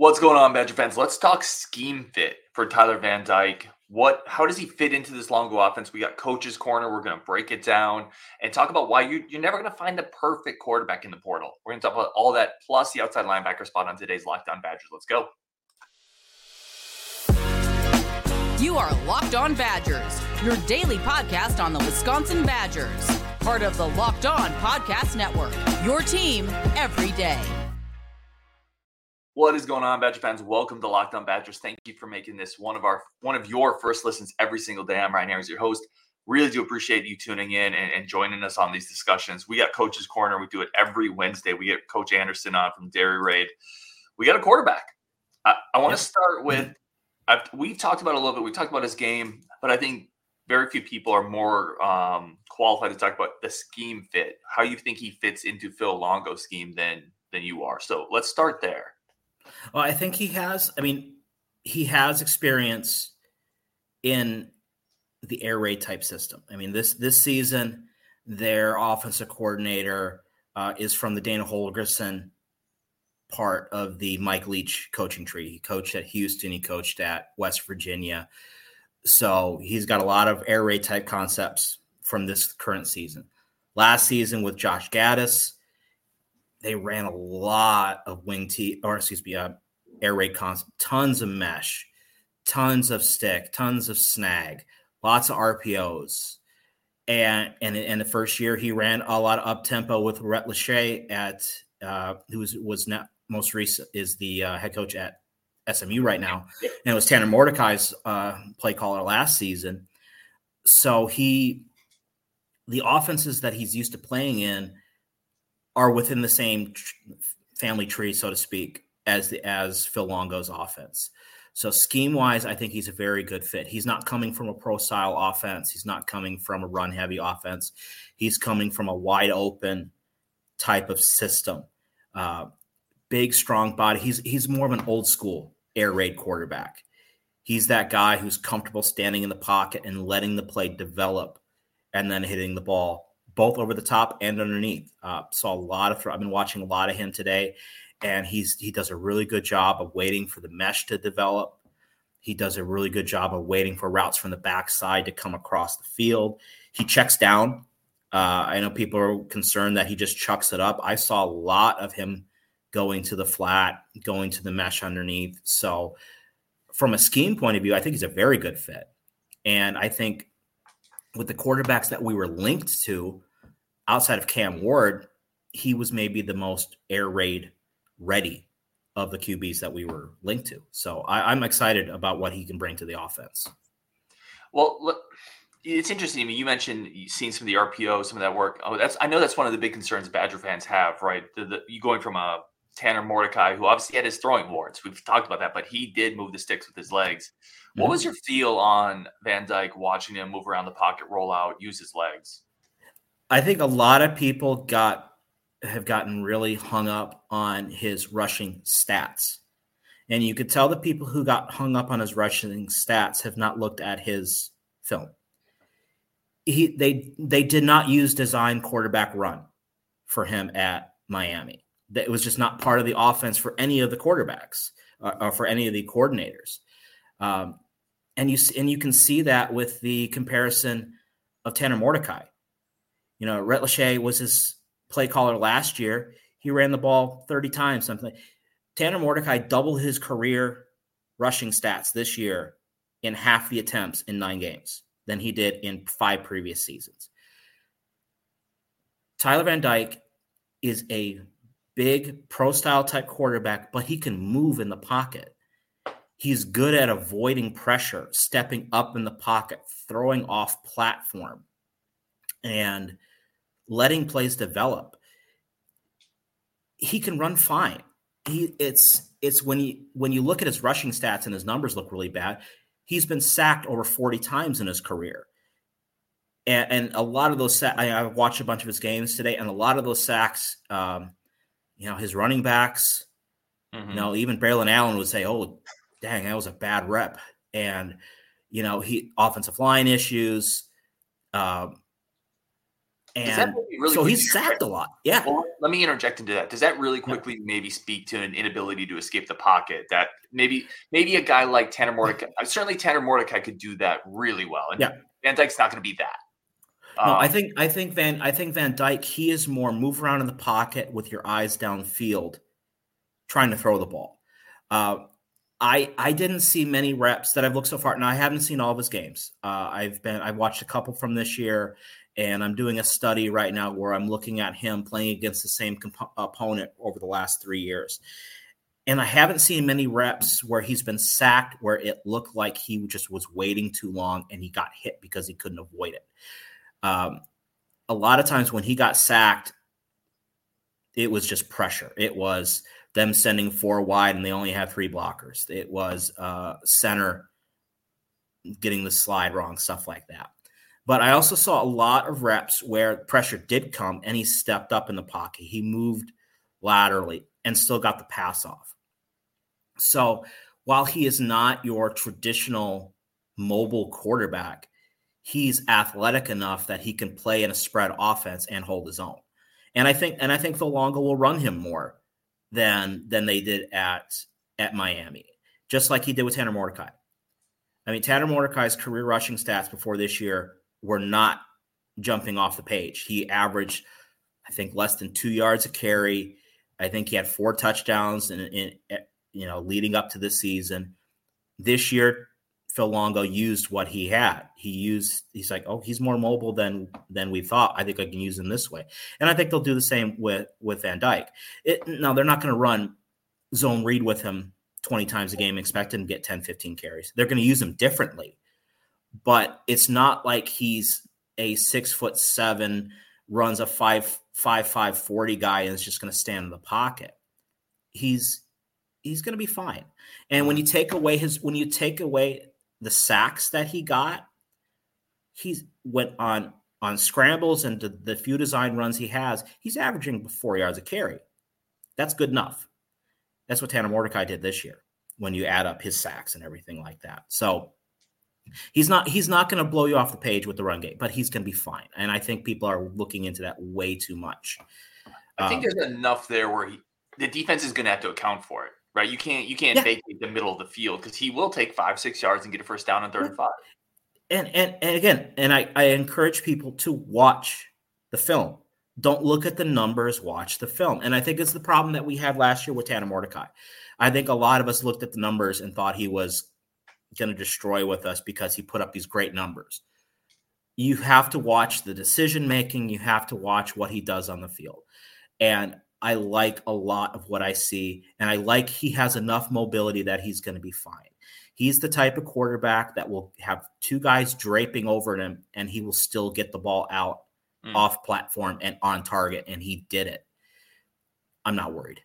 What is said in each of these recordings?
What's going on, Badger fans? Let's talk scheme fit for Tyler Van Dyke. What? How does he fit into this Longo offense? We got coach's corner. We're going to break it down and talk about why you, you're never going to find the perfect quarterback in the portal. We're going to talk about all that plus the outside linebacker spot on today's Locked On Badgers. Let's go. You are Locked On Badgers, your daily podcast on the Wisconsin Badgers, part of the Locked On Podcast Network. Your team every day. What is going on, Badger fans? Welcome to Locked On Badgers. Thank you for making this one of our one of your first listens every single day. I'm Ryan Harris, your host. Really do appreciate you tuning in and, and, joining us on these discussions. We got Coach's Corner. We do it every Wednesday. We get Coach Anderson on from Dairy Raid. We got a quarterback. I, I want to start with. I've, we've talked about a little bit. We talked about his game, but I think very few people are more um, qualified to talk about the scheme fit. How you think he fits into Phil Longo's scheme than than you are. So let's start there. Well, I think he has. I mean, he has experience in the air raid type system. I mean, this this season, their offensive coordinator uh, is from the Dana Holgorsen part of the Mike Leach coaching tree. He coached at Houston. He coached at West Virginia. So he's got a lot of air raid type concepts from this current season. Last season with Josh Gattis, they ran a lot of wing T or excuse me, uh, air raid cons, tons of mesh, tons of stick, tons of snag, lots of RPOs. And and in the first year, he ran a lot of up tempo with Rhett Lashlee at uh, who was was not most recent is the uh, head coach at SMU right now, and it was Tanner Mordecai's uh, play caller last season. So he, the offenses that he's used to playing in are within the same family tree, so to speak, as the as Phil Longo's offense. So scheme wise, I think he's a very good fit. He's not coming from a pro style offense. He's not coming from a run heavy offense. He's coming from a wide open type of system. Uh, big, strong body. He's he's more of an old school air raid quarterback. He's that guy who's comfortable standing in the pocket and letting the play develop, and then hitting the ball both over the top and underneath. Uh, saw a lot of. I've been watching a lot of him today, and he's he does a really good job of waiting for the mesh to develop. He does a really good job of waiting for routes from the backside to come across the field. He checks down. Uh, I know people are concerned that he just chucks it up. I saw a lot of him going to the flat, going to the mesh underneath. So, from a scheme point of view, I think he's a very good fit. And I think with the quarterbacks that we were linked to, outside of Cam Ward, he was maybe the most air raid ready of the QBs that we were linked to. So I, am excited about what he can bring to the offense. Well, look, it's interesting. I mean, you mentioned seeing some of the RPO, some of that work. Oh, that's I know that's one of the big concerns Badger fans have, right? The, the, you going from a Tanner Mordecai, who obviously had his throwing warts. We've talked about that, but he did move the sticks with his legs. What mm-hmm. was your feel on Van Dyke watching him move around the pocket, roll out, use his legs? I think a lot of people got have gotten really hung up on his rushing stats. And you could tell the people who got hung up on his rushing stats have not looked at his film. He they they did not use design quarterback run for him at Miami. That it was just not part of the offense for any of the quarterbacks uh, or for any of the coordinators. Um, and you and you can see that with the comparison of Tanner Mordecai you know, Rhett Lashlee was his play caller last year. He ran the ball 30 times, something. Tanner Mordecai doubled his career rushing stats this year in half the attempts in nine games than he did in five previous seasons. Tyler Van Dyke is a big pro style type quarterback, but he can move in the pocket. He's good at avoiding pressure, stepping up in the pocket, throwing off platform. And letting plays develop, he can run fine. He it's it's when you when you look at his rushing stats and his numbers look really bad. He's been sacked over 40 times in his career. And, and a lot of those I, I, watched a bunch of his games today, and a lot of those sacks, um, you know, his running backs, mm-hmm. you know, even Braylon Allen would say, "Oh, dang, that was a bad rep," and you know, he offensive line issues. Uh, And really so he's sacked a lot. Yeah. Well, let me interject into that. Does that really quickly yeah. maybe speak to an inability to escape the pocket? That maybe maybe a guy like Tanner Mordecai, certainly Tanner Mordecai could do that really well. And yeah. Van Dyke's not going to be that. No, um, I think I think Van I think Van Dyke he is more move around in the pocket with your eyes downfield, trying to throw the ball. Uh, I I didn't see many reps that I've looked so far. Now I haven't seen all of his games. Uh, I've been I've watched a couple from this year, and I'm doing a study right now where I'm looking at him playing against the same comp- opponent over the last three years. And I haven't seen many reps where he's been sacked where it looked like he just was waiting too long and he got hit because he couldn't avoid it. Um, a lot of times when he got sacked, it was just pressure. It was them sending four wide and they only had three blockers. It was uh, center getting the slide wrong, stuff like that. But I also saw a lot of reps where pressure did come and he stepped up in the pocket. He moved laterally and still got the pass off. So while he is not your traditional mobile quarterback, he's athletic enough that he can play in a spread offense and hold his own. And I think and I think Phil Longo will run him more than than they did at at Miami, just like he did with Tanner Mordecai. I mean, Tanner Mordecai's career rushing stats before this year were not jumping off the page. He averaged, I think, less than two yards a carry. I think he had four touchdowns and eh, you know leading up to this season. This year, Phil Longo used what he had. He used he's like, oh, he's more mobile than than we thought. I think I can use him this way, and I think they'll do the same with with Van Dyke. It, now they're not going to run zone read with him 20 times a game, expect him to get 10, 15 carries. They're going to use him differently, but it's not like he's a six foot seven, runs a five five five forty guy and is just going to stand in the pocket. He's he's going to be fine. And when you take away his when you take away the sacks that he got, he's went on on scrambles and the, the few design runs he has, he's averaging four yards a carry. That's good enough. That's what Tanner Mordecai did this year when you add up his sacks and everything like that. So he's not he's not going to blow you off the page with the run game, but he's going to be fine. And I think people are looking into that way too much. I think um, there's enough there where he, the defense is going to have to account for it right? You can't you can't yeah. vacate the middle of the field because he will take five six yards and get a first down on third and five. And and and again, and I I encourage people to watch the film. Don't look at the numbers, watch the film. And I think it's the problem that we had last year with Tanner Mordecai. I think a lot of us looked at the numbers and thought he was going to destroy with us because he put up these great numbers. You have to watch the decision making, you have to watch what he does on the field. And I like a lot of what I see. And I like he has enough mobility that he's going to be fine. He's the type of quarterback that will have two guys draping over him and he will still get the ball out mm. off platform and on target. And he did it. I'm not worried.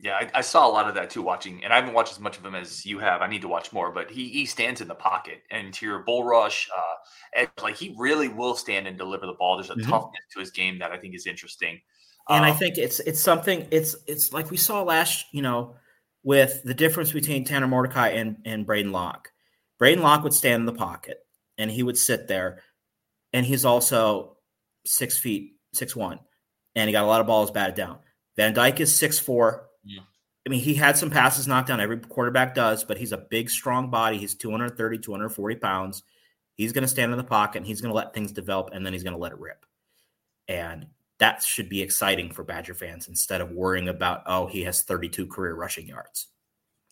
Yeah, I, I, saw a lot of that too watching, and I haven't watched as much of him as you have. I need to watch more, but he he stands in the pocket and to your bull rush, uh, and like he really will stand and deliver the ball. There's a mm-hmm. toughness to his game that I think is interesting. And um, I think it's it's something it's it's like we saw last, you know, with the difference between Tanner Mordecai and and Braedyn Locke. Braedyn Locke would stand in the pocket and he would sit there, and he's also six feet six one, and he got a lot of balls batted down. Van Dyke is six four. Yeah. I mean, he had some passes knocked down. Every quarterback does, but he's a big, strong body. He's 230, 240 pounds. He's going to stand in the pocket and he's going to let things develop and then he's going to let it rip. And that should be exciting for Badger fans instead of worrying about, oh, he has 32 career rushing yards.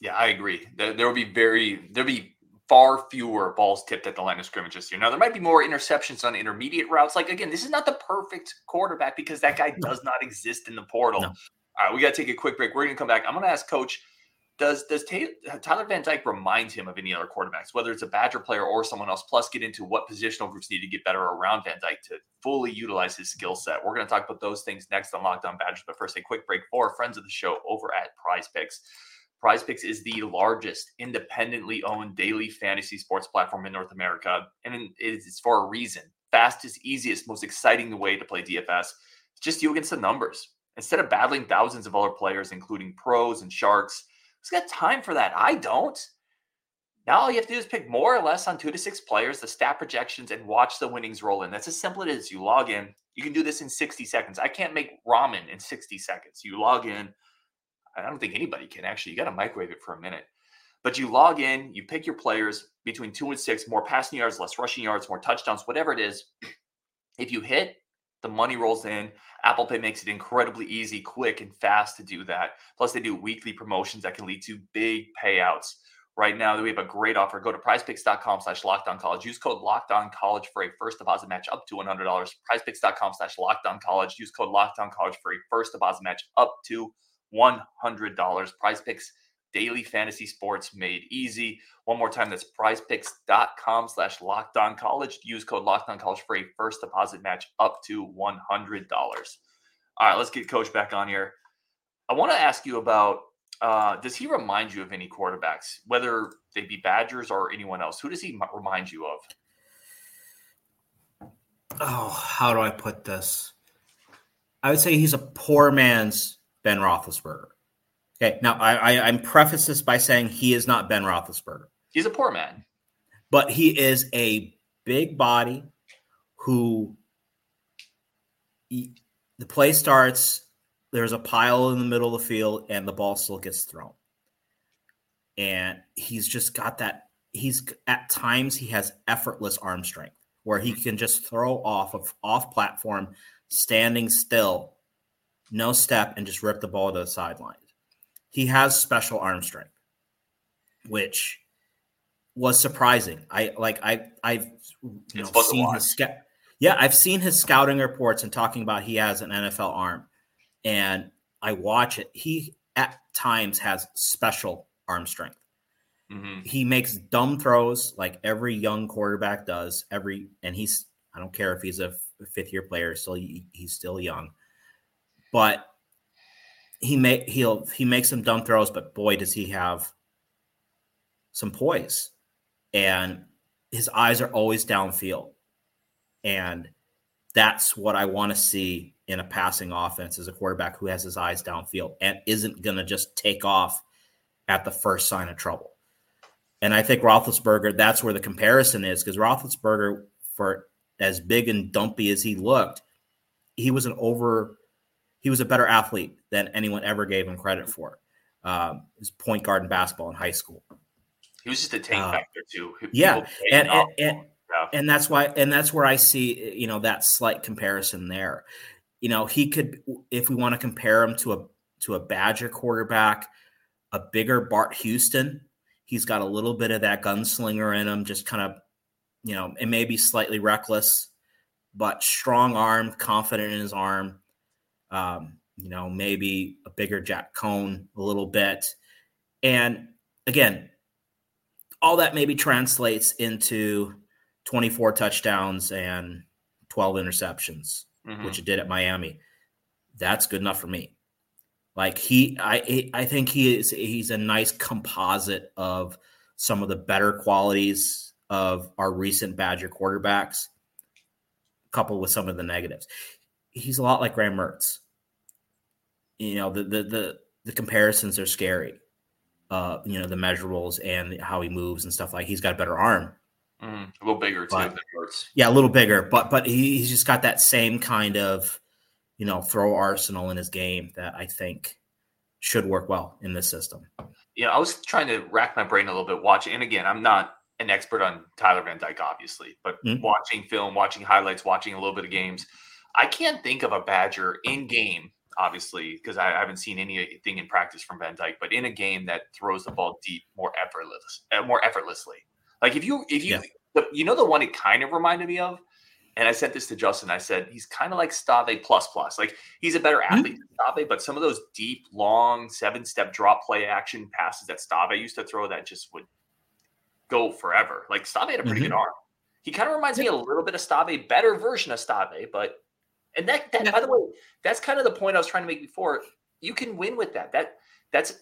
Yeah, I agree. There, there will be very, there'll be far fewer balls tipped at the line of scrimmage this year. Now, there might be more interceptions on intermediate routes. Like, again, this is not the perfect quarterback because that guy does not exist in the portal. No. All right, we got to take a quick break. We're going to come back. I'm going to ask Coach does does Tyler Van Dyke remind him of any other quarterbacks, whether it's a Badger player or someone else? Plus, get into what positional groups need to get better around Van Dyke to fully utilize his skill set. We're going to talk about those things next on Locked On Badgers. But first, a quick break for friends of the show over at PrizePicks. Prize Picks is the largest independently owned daily fantasy sports platform in North America, and it's for a reason. Fastest, easiest, most exciting way to play DFS. Just you against the numbers. Instead of battling thousands of other players, including pros and sharks Who's got time for that? I don't. Now all you have to do is pick more or less on two to six players, the stat projections, and watch the winnings roll in. That's as simple as it is. you log in. You can do this in 60 seconds. I can't make ramen in 60 seconds. You log in. I don't think anybody can actually. You got to microwave it for a minute. But you log in, you pick your players between two and six, more passing yards, less rushing yards, more touchdowns, whatever it is. If you hit, the money rolls in. Apple Pay makes it incredibly easy, quick, and fast to do that. Plus, they do weekly promotions that can lead to big payouts. Right now, we have a great offer. Go to prizepicks.com slash college. Use code lockedoncollege for a first deposit match up to $100. Prizepicks.com slash college. Use code lockedoncollege for a first deposit match up to $100. PrizePicks daily fantasy sports made easy. One more time, that's prizepicks.com slash lockedoncollege. Use code lockedoncollege for a first deposit match up to $100. All right, let's get coach back on here. I want to ask you about uh, does he remind you of any quarterbacks, whether they be Badgers or anyone else? Who does he remind you of? Oh, how do I put this? I would say he's a poor man's Ben Roethlisberger. Okay, now I, I I'm preface this by saying he is not Ben Roethlisberger. He's a poor man, but he is a big body who he, the play starts. There's a pile in the middle of the field, and the ball still gets thrown. And he's just got that. He's at times he has effortless arm strength where he can just throw off of off platform, standing still, no step, and just rip the ball to the sideline he has special arm strength, which was surprising. I like I I've you know, seen his sca- yeah I've seen his scouting reports and talking about he has an NFL arm, and I watch it. He at times has special arm strength. Mm-hmm. He makes dumb throws like every young quarterback does. Every and he's I don't care if he's a fifth year player, still he, he's still young, but he may he'll he makes some dumb throws, but boy, does he have some poise. And his eyes are always downfield. And that's what I want to see in a passing offense as a quarterback who has his eyes downfield and isn't going to just take off at the first sign of trouble. And I think Roethlisberger, that's where the comparison is because Roethlisberger, for as big and dumpy as he looked, he was an over he was a better athlete than anyone ever gave him credit for. Um, his point guard in basketball in high school. He was just a tank uh, factor too. Yeah, and and, and, yeah. and that's why, and that's where I see you know that slight comparison there. You know, he could, if we want to compare him to a to a Badger quarterback, a bigger Bart Houston. He's got a little bit of that gunslinger in him, just kind of, you know, it may be slightly reckless, but strong arm, confident in his arm um, you know, maybe a bigger Jack Coan a little bit. And again, all that maybe translates into 24 touchdowns and 12 interceptions, mm-hmm. which it did at Miami. That's good enough for me. Like he, I, I think he is. He's a nice composite of some of the better qualities of our recent Badger quarterbacks, coupled with some of the negatives. He's a lot like Graham Mertz you know the the the, the comparisons are scary. Uh, you know the measurables and how he moves and stuff like. He's got a better arm, mm, a little bigger but, too. Yeah, a little bigger, but but he, he's just got that same kind of you know throw arsenal in his game that I think should work well in this system. Yeah, I was trying to rack my brain a little bit watching, and again, I'm not an expert on Tyler Van Dyke, obviously, but mm-hmm. watching film, watching highlights, watching a little bit of games, I can't think of a Badger in game obviously, because I haven't seen anything in practice from Van Dyke, but in a game that throws the ball deep more effortless, uh, more effortlessly. Like if you if you yeah. you know the one it kind of reminded me of, and I sent this to Justin. I said he's kind of like Stave plus plus. Like he's a better mm-hmm. athlete mm-hmm. than Stave, but some of those deep, long seven step drop play action passes that Stave used to throw that just would go forever. Like Stave had a pretty mm-hmm. good arm. He kind of reminds yeah. me a little bit of Stave, better version of Stave, but and that, that by the way, that's kind of the point I was trying to make before. You can win with that. That that's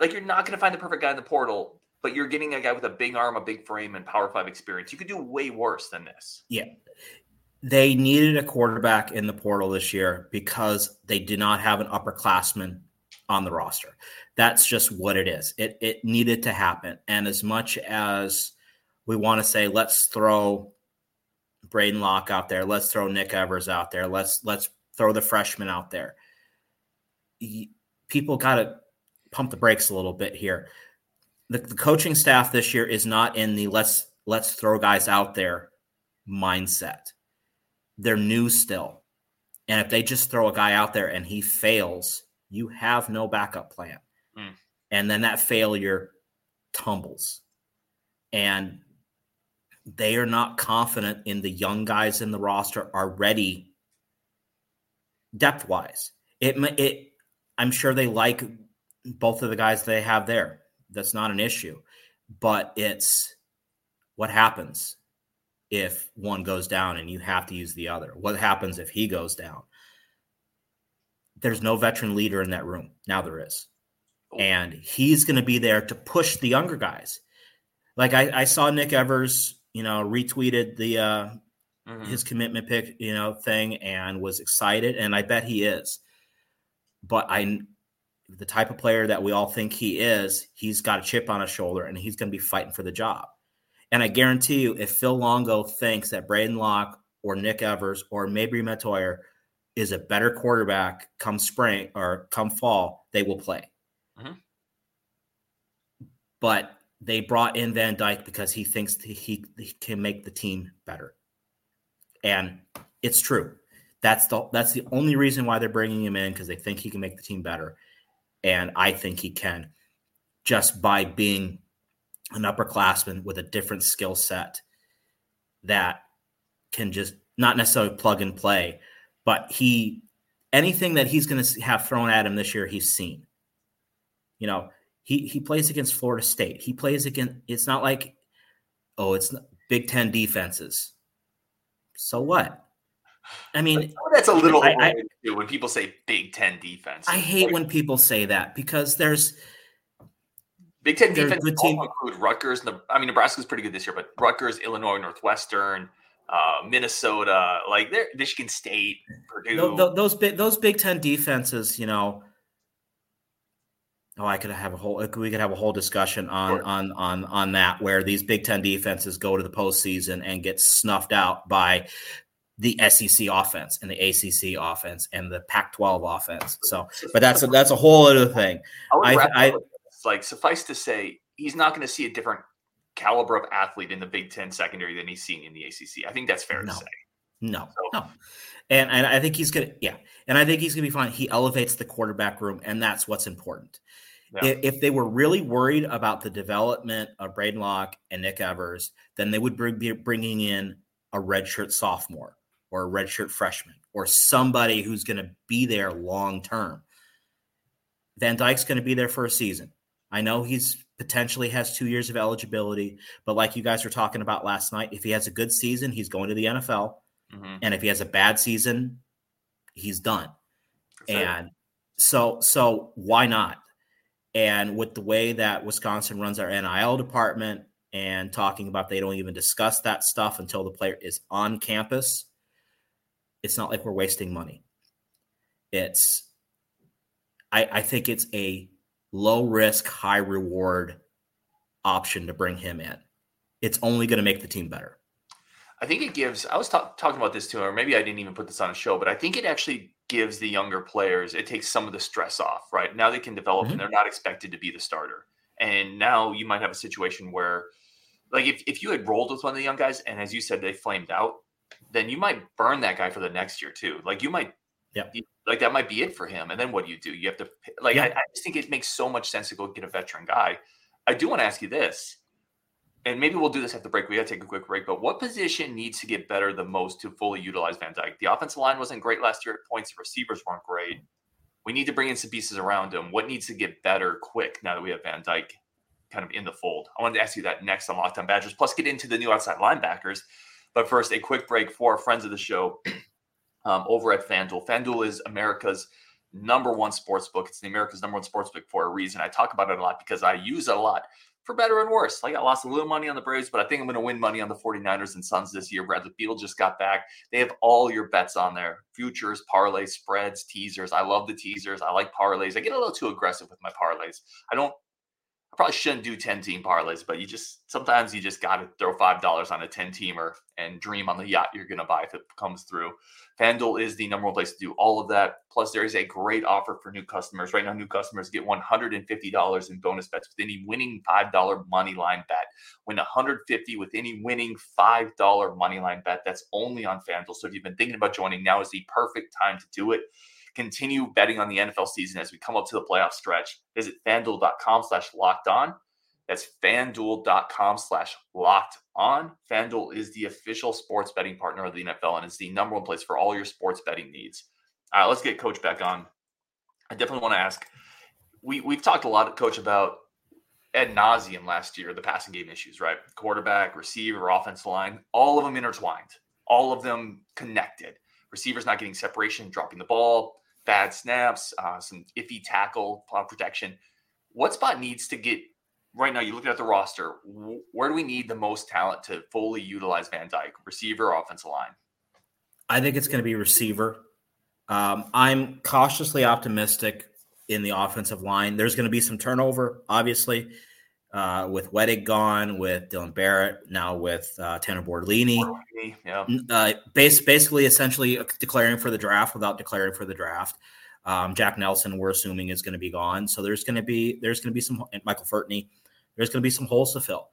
like you're not going to find the perfect guy in the portal, but you're getting a guy with a big arm, a big frame, and Power Five experience. You could do way worse than this. Yeah. They needed a quarterback in the portal this year because they did not have an upperclassman on the roster. That's just what it is. It it needed to happen. And as much as we want to say let's throw Braedyn Locke out there, let's throw Nick Evers out there, let's let's throw the freshman out there. People got to pump the brakes a little bit here. The, the coaching staff this year is not in the let's let's throw guys out there mindset. They're new still. And if they just throw a guy out there and he fails, you have no backup plan. Mm. And then that failure tumbles. And they are not confident in the young guys in the roster are ready depth wise. It, it, I'm sure they like both of the guys they have there. That's not an issue, but it's what happens if one goes down and you have to use the other? What happens if he goes down? There's no veteran leader in that room. Now there is. And he's going to be there to push the younger guys. Like I, I saw Nick Evers, you know, retweeted the uh, mm-hmm. his commitment pick, you know, thing and was excited, and I bet he is. But I, the type of player that we all think he is, he's got a chip on his shoulder, and he's going to be fighting for the job. And I guarantee you, if Phil Longo thinks that Braedyn Locke or Nick Evers or Mabrey Mettauer is a better quarterback come spring or come fall, they will play. Mm-hmm. But they brought in Van Dyke because he thinks he, he can make the team better. And it's true. That's the that's the only reason why they're bringing him in because they think he can make the team better. And I think he can just by being an upperclassman with a different skill set that can just not necessarily plug and play, but he anything that he's going to have thrown at him this year, he's seen. You know, he he plays against Florida State. He plays against. It's not like, oh, it's Big Ten defenses. So what? I mean, that's a little I, I, when people say Big Ten defense. I hate like, when people say that because there's Big Ten defense also include Rutgers. I mean, Nebraska's pretty good this year, but Rutgers, Illinois, Northwestern, uh, Minnesota, like Michigan State, Purdue. Those, those big those Big Ten defenses, you know. Oh, I could have a whole. Uh, we could have a whole discussion on sure. on on on that, where these Big Ten defenses go to the postseason and get snuffed out by the SEC offense and the ACC offense and the Pac-12 offense. So, but that's a, that's a whole other thing. I, I, like suffice to say, he's not going to see a different caliber of athlete in the Big Ten secondary than he's seen in the ACC. I think that's fair no. to say. No, no, and and I think he's gonna yeah, and I think he's gonna be fine. He elevates the quarterback room, and that's what's important. Yeah. If, if, they were really worried about the development of Braedyn Locke and Nick Evers, then they would bring, be bringing in a redshirt sophomore or a redshirt freshman or somebody who's going to be there long term. Van Dyke's going to be there for a season. I know he's potentially has two years of eligibility, but like you guys were talking about last night, if he has a good season, he's going to the NFL. Mm-hmm. And if he has a bad season, he's done. And so so why not? And with the way that Wisconsin runs our NIL department and talking about they don't even discuss that stuff until the player is on campus, it's not like we're wasting money. It's I, I think it's a low risk, high reward option to bring him in. It's only going to make the team better. I think it gives. I was talk, talking about this too, or maybe I didn't even put this on a show, but I think it actually gives the younger players. It takes some of the stress off. Right now, they can develop, mm-hmm. and they're not expected to be the starter. And now you might have a situation where, like, if if you had rolled with one of the young guys, and as you said, they flamed out, then you might burn that guy for the next year too. Like you might yeah. Like that might be it for him. And then what do you do? You have to like. I, I, just think it makes so much sense to go get a veteran guy. I do want to ask you this, and maybe we'll do this after the break. We gotta take a quick break, but what position needs to get better the most to fully utilize Van Dyke? The offensive line wasn't great last year at points, the receivers weren't great. We need to bring in some pieces around him. What needs to get better quick now that we have Van Dyke kind of in the fold? I wanted to ask you that next on Locked On Badgers, plus get into the new outside linebackers. But first, a quick break for our friends of the show um, over at FanDuel. FanDuel is America's number one sports book. It's the America's number one sports book for a reason. I talk about it a lot because I use it a lot. For better and worse. I lost a little money on the Braves, but I think I'm going to win money on the 49ers and Suns this year. Bradley Beal just got back. They have all your bets on there futures, parlays, spreads, teasers. I love the teasers. I like parlays. I get a little too aggressive with my parlays. I don't I probably shouldn't do 10 team parlays, but you just sometimes you just got to throw $5 on a 10 teamer and dream on the yacht you're going to buy if it comes through. FanDuel is the number one place to do all of that. Plus, there is a great offer for new customers. Right now, new customers get $150 in bonus bets with any winning $5 money line bet. Win 150 with any winning $5 money line bet. That's only on FanDuel. So if you've been thinking about joining, now is the perfect time to do it continue betting on the NFL season as we come up to the playoff stretch. Visit fanduel.com slash locked on. That's fanduel.com slash locked on. FanDuel is the official sports betting partner of the NFL and is the number one place for all your sports betting needs. All right, let's get Coach back on. I definitely want to ask. We we've talked a lot, Coach, about ad nauseum last year, the passing game issues, right? Quarterback, receiver, offensive line, all of them intertwined, all of them connected. Receivers not getting separation, dropping the ball, bad snaps, uh, some iffy tackle uh, protection. What spot needs to get right now? You're looking at the roster. Where do we need the most talent to fully utilize Van Dyke, receiver, offensive line? I think it's going to be receiver. Um, I'm cautiously optimistic in the offensive line. There's going to be some turnover, obviously, uh, with Wettig gone, with Dylan Barrett, now with uh, Tanner Bortolini. Yeah. Uh, base, basically, essentially declaring for the draft without declaring for the draft. Um, Jack Nelson, we're assuming, is going to be gone. So there's going to be there's going to be some Michael Furtney. There's going to be some holes to fill,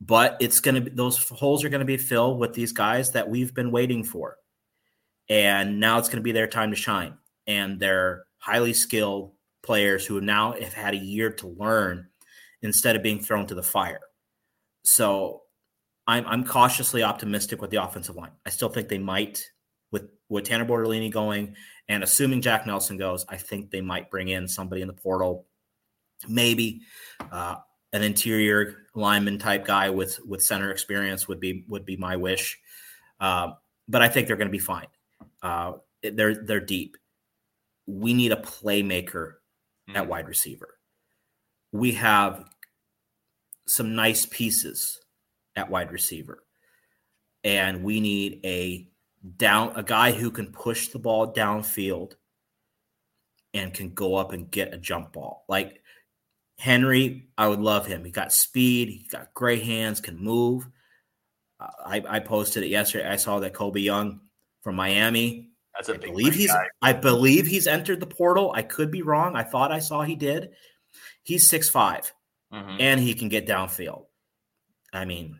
but it's going to be those holes are going to be filled with these guys that we've been waiting for, and now it's going to be their time to shine. And they're highly skilled players who now have had a year to learn instead of being thrown to the fire. So I'm, I'm cautiously optimistic with the offensive line. I still think they might, with with Tanner Bortolini going and assuming Jack Nelson goes, I think they might bring in somebody in the portal, maybe uh, an interior lineman type guy with with center experience would be would be my wish. Uh, but I think they're going to be fine. Uh, they're they're deep. We need a playmaker mm-hmm. at wide receiver. We have some nice pieces at wide receiver. And we need a down a guy who can push the ball downfield and can go up and get a jump ball. Like Henry, I would love him. He got speed, he got great hands, can move. Uh, I, I posted it yesterday. I saw that Colbie Young from Miami. That's a I believe he's guy. I believe he's entered the portal. I could be wrong. I thought I saw he did. He's six five, mm-hmm. and he can get downfield. I mean,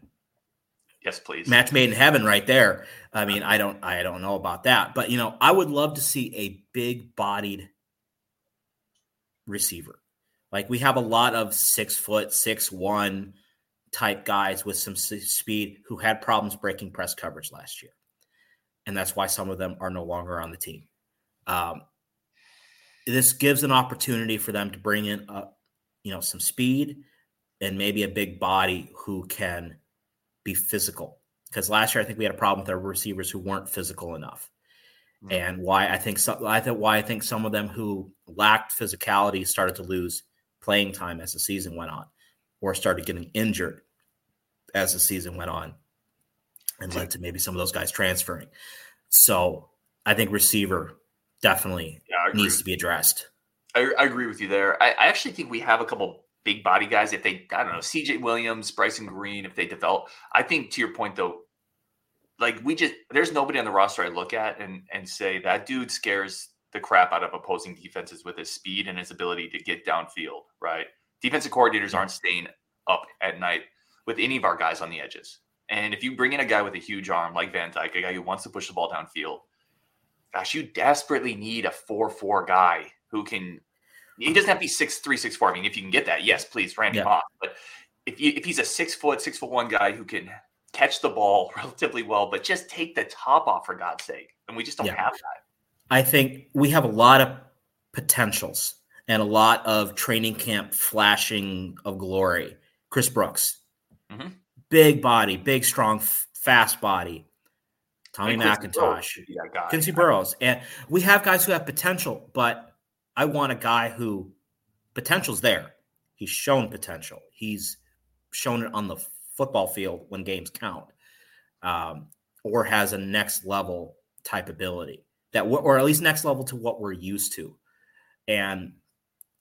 yes, please. Match made in heaven, right there. I mean, I don't, I don't know about that, but you know, I would love to see a big-bodied receiver. Like we have a lot of six foot, six one type guys with some speed who had problems breaking press coverage last year, and that's why some of them are no longer on the team. Um, this gives an opportunity for them to bring in, a, you know, some speed and maybe a big body who can be physical. Because last year I think we had a problem with our receivers who weren't physical enough. Mm-hmm. And why I think so, I think why I think some of them who lacked physicality started to lose playing time as the season went on, or started getting injured as the season went on, and led to maybe some of those guys transferring. So I think receiver definitely yeah, needs to be addressed. I, I, agree with you there. I, I, actually think we have a couple big body guys, if they, I don't know, CJ Williams, Bryson Green, if they develop, I think to your point though, like we just, there's nobody on the roster I look at and and say that dude scares the crap out of opposing defenses with his speed and his ability to get downfield, right? Defensive coordinators aren't staying up at night with any of our guys on the edges. And if you bring in a guy with a huge arm like Van Dyke, a guy who wants to push the ball downfield, gosh, you desperately need a 4 4 guy who can he doesn't have to be six three, six four. I mean, if you can get that, yes, please, Randy yeah. Moss. But if you, if he's a six foot, six foot one guy who can catch the ball relatively well, but just take the top off for God's sake, and we just don't yeah. have that. I think we have a lot of potentials and a lot of training camp flashing of glory. Chris Brooks, mm-hmm. big body, big, strong, fast body. Tommy McIntosh, Quincy Burroughs, and we have guys who have potential, but I want a guy who potential's there. He's shown potential. He's shown it on the football field when games count, um, or has a next level type ability that, or at least next level to what we're used to. And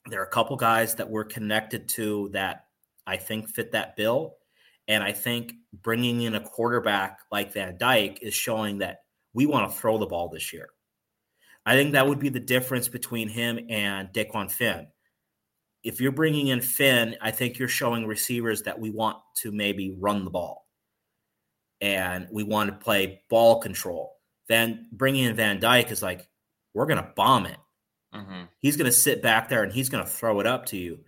there are a couple guys that we're connected to that I think fit that bill. And I think bringing in a quarterback like Van Dyke is showing that we want to throw the ball this year. I think that would be the difference between him and Dequan Finn. If you're bringing in Finn, I think you're showing receivers that we want to maybe run the ball and we want to play ball control. Then bringing in Van Dyke is like, we're going to bomb it. Mm-hmm. He's going to sit back there and he's going to throw it up to you.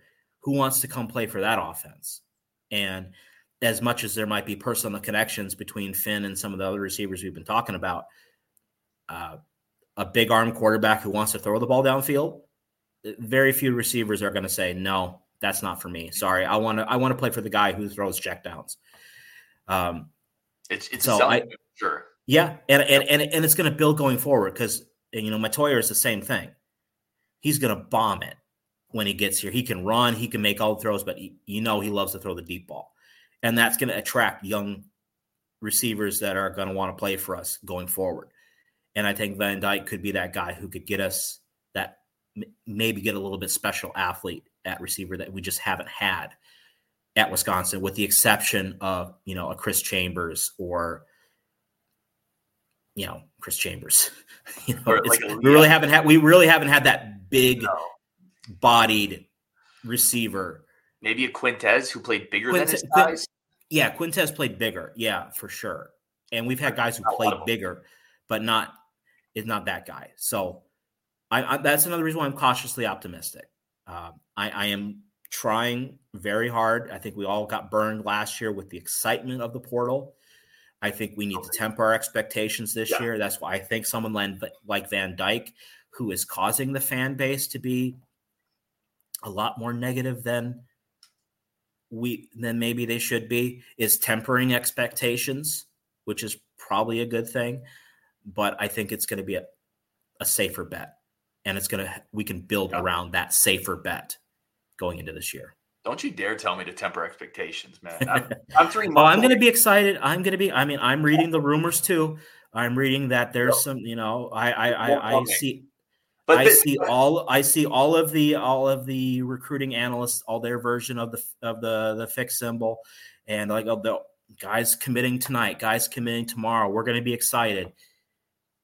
Who wants to come play for that offense? And as much as there might be personal connections between Finn and some of the other receivers we've been talking about, uh, a big arm quarterback who wants to throw the ball downfield, very few receivers are going to say, "No, that's not for me. Sorry, I want to. I want to play for the guy who throws checkdowns." Um, it's it's so I, sure. Yeah, and and and, and it's going to build going forward because you know Mettauer is the same thing. He's going to bomb it when he gets here. He can run, he can make all the throws, but he, you know he loves to throw the deep ball and that's going to attract young receivers that are going to want to play for us going forward. And I think Van Dyke could be that guy who could get us that maybe get a little bit special athlete at receiver that we just haven't had at Wisconsin, with the exception of you know a Chris Chambers or you know Chris Chambers. you know, like a, we really haven't had we really haven't had that big no. bodied receiver maybe a Quintez who played bigger Quintez, than his size. Yeah, Quintez played bigger. Yeah, for sure. And we've had guys who played bigger, but not is not that guy. So I, I, that's another reason why I'm cautiously optimistic. Uh, I, I am trying very hard. I think we all got burned last year with the excitement of the portal. I think we need to temper our expectations this yeah. year. That's why I think someone like Van Dyke, who is causing the fan base to be a lot more negative than we than maybe they should be is tempering expectations, which is probably a good thing. But I think it's going to be a, a safer bet, and it's going to we can build yeah. around that safer bet going into this year. Don't you dare tell me to temper expectations, man. I'm, I'm three. well, I'm going to be excited. I'm going to be. I mean, I'm reading the rumors too. I'm reading that there's some. You know, I I I, I see. But I see all I see all of the all of the recruiting analysts, all their version of the of the the fixed symbol, and like oh, the guys committing tonight, guys committing tomorrow. We're going to be excited.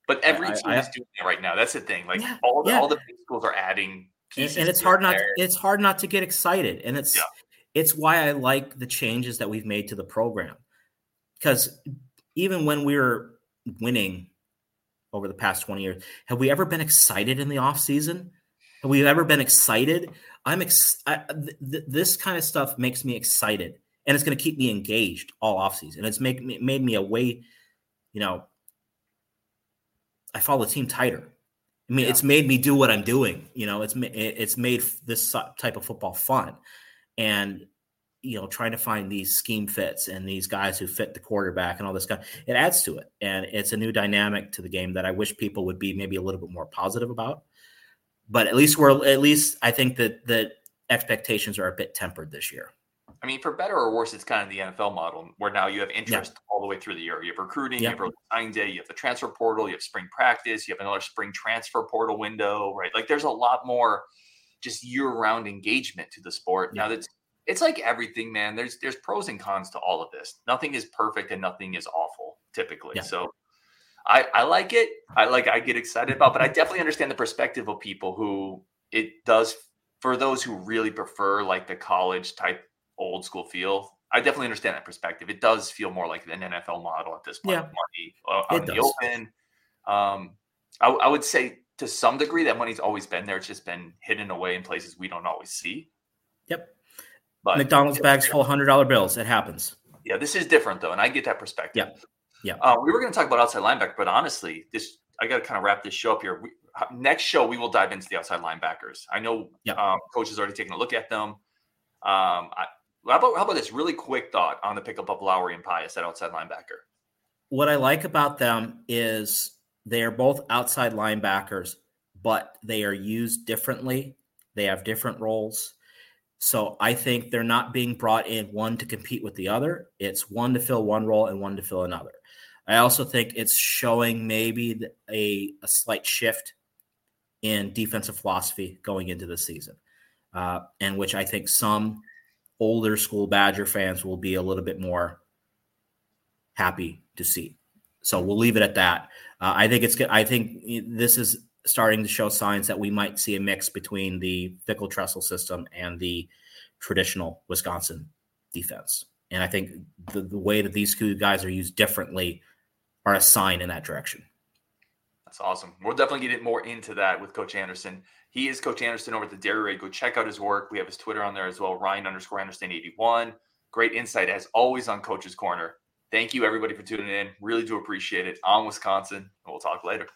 But every team I, is doing it right now. That's the thing. Like yeah, all the yeah. all the big schools are adding and, and, it's hard not to, it's hard not to get excited, and it's yeah. it's why I like the changes that we've made to the program because even when we were winning over the past 20 years. Have we ever been excited in the off season? Have we ever been excited? I'm ex- I, th- th- this kind of stuff makes me excited and it's going to keep me engaged all off season. It's make me, made me a way, you know, I follow the team tighter. I mean, yeah. it's made me do what I'm doing. You know, it's it's made this type of football fun, and you know, trying to find these scheme fits and these guys who fit the quarterback and all this stuff, it adds to it. And it's a new dynamic to the game that I wish people would be maybe a little bit more positive about. But at least we're at least I think that that expectations are a bit tempered this year. I mean, for better or worse, it's kind of the NFL model where now you have interest yeah. all the way through the year. You have recruiting, yeah. you have signing day, you have the transfer portal, you have spring practice, you have another spring transfer portal window, right? Like there's a lot more just year-round engagement to the sport. Yeah. Now that's it's like everything, man. There's there's pros and cons to all of this. Nothing is perfect and nothing is awful typically. So I I like it. I like I get excited about, but I definitely understand the perspective of people who it does for those who really prefer like the college type old school feel. I definitely understand that perspective. It does feel more like an NFL model at this point. Yeah. Money uh, on the open. Um, I, I would say to some degree that money's always been there. It's just been hidden away in places we don't always see. Yep. But McDonald's bags full of hundred dollar bills. It happens. Yeah, this is different though, and I get that perspective. Yeah, yeah. Uh, we were going to talk about outside linebacker, but honestly, this I got to kind of wrap this show up here. We, next show, we will dive into the outside linebackers. I know yeah. um, coach has already taken a look at them. Um, I, how about how about this really quick thought on the pickup of Lowery and Pius at outside linebacker? What I like about them is they are both outside linebackers, but they are used differently. They have different roles So I think they're not being brought in one to compete with the other. It's one to fill one role and one to fill another. I also think it's showing maybe a, a slight shift in defensive philosophy going into the season, uh, and which I think some older school Badger fans will be a little bit more happy to see. So we'll leave it at that. Uh, I think it's. I think this is starting to show signs that we might see a mix between the Fickell Tressel system and the traditional Wisconsin defense. And I think the, the way that these two guys are used differently are a sign in that direction. That's awesome. We'll definitely get more into that with Coach Anderson. He is Coach Anderson over at the Dairy Raid. Go check out his work. We have his Twitter on there as well, Ryan underscore Anderson 81. Great insight as always on Coach's Corner. Thank you everybody for tuning in. Really do appreciate it. On Wisconsin, and we'll talk later.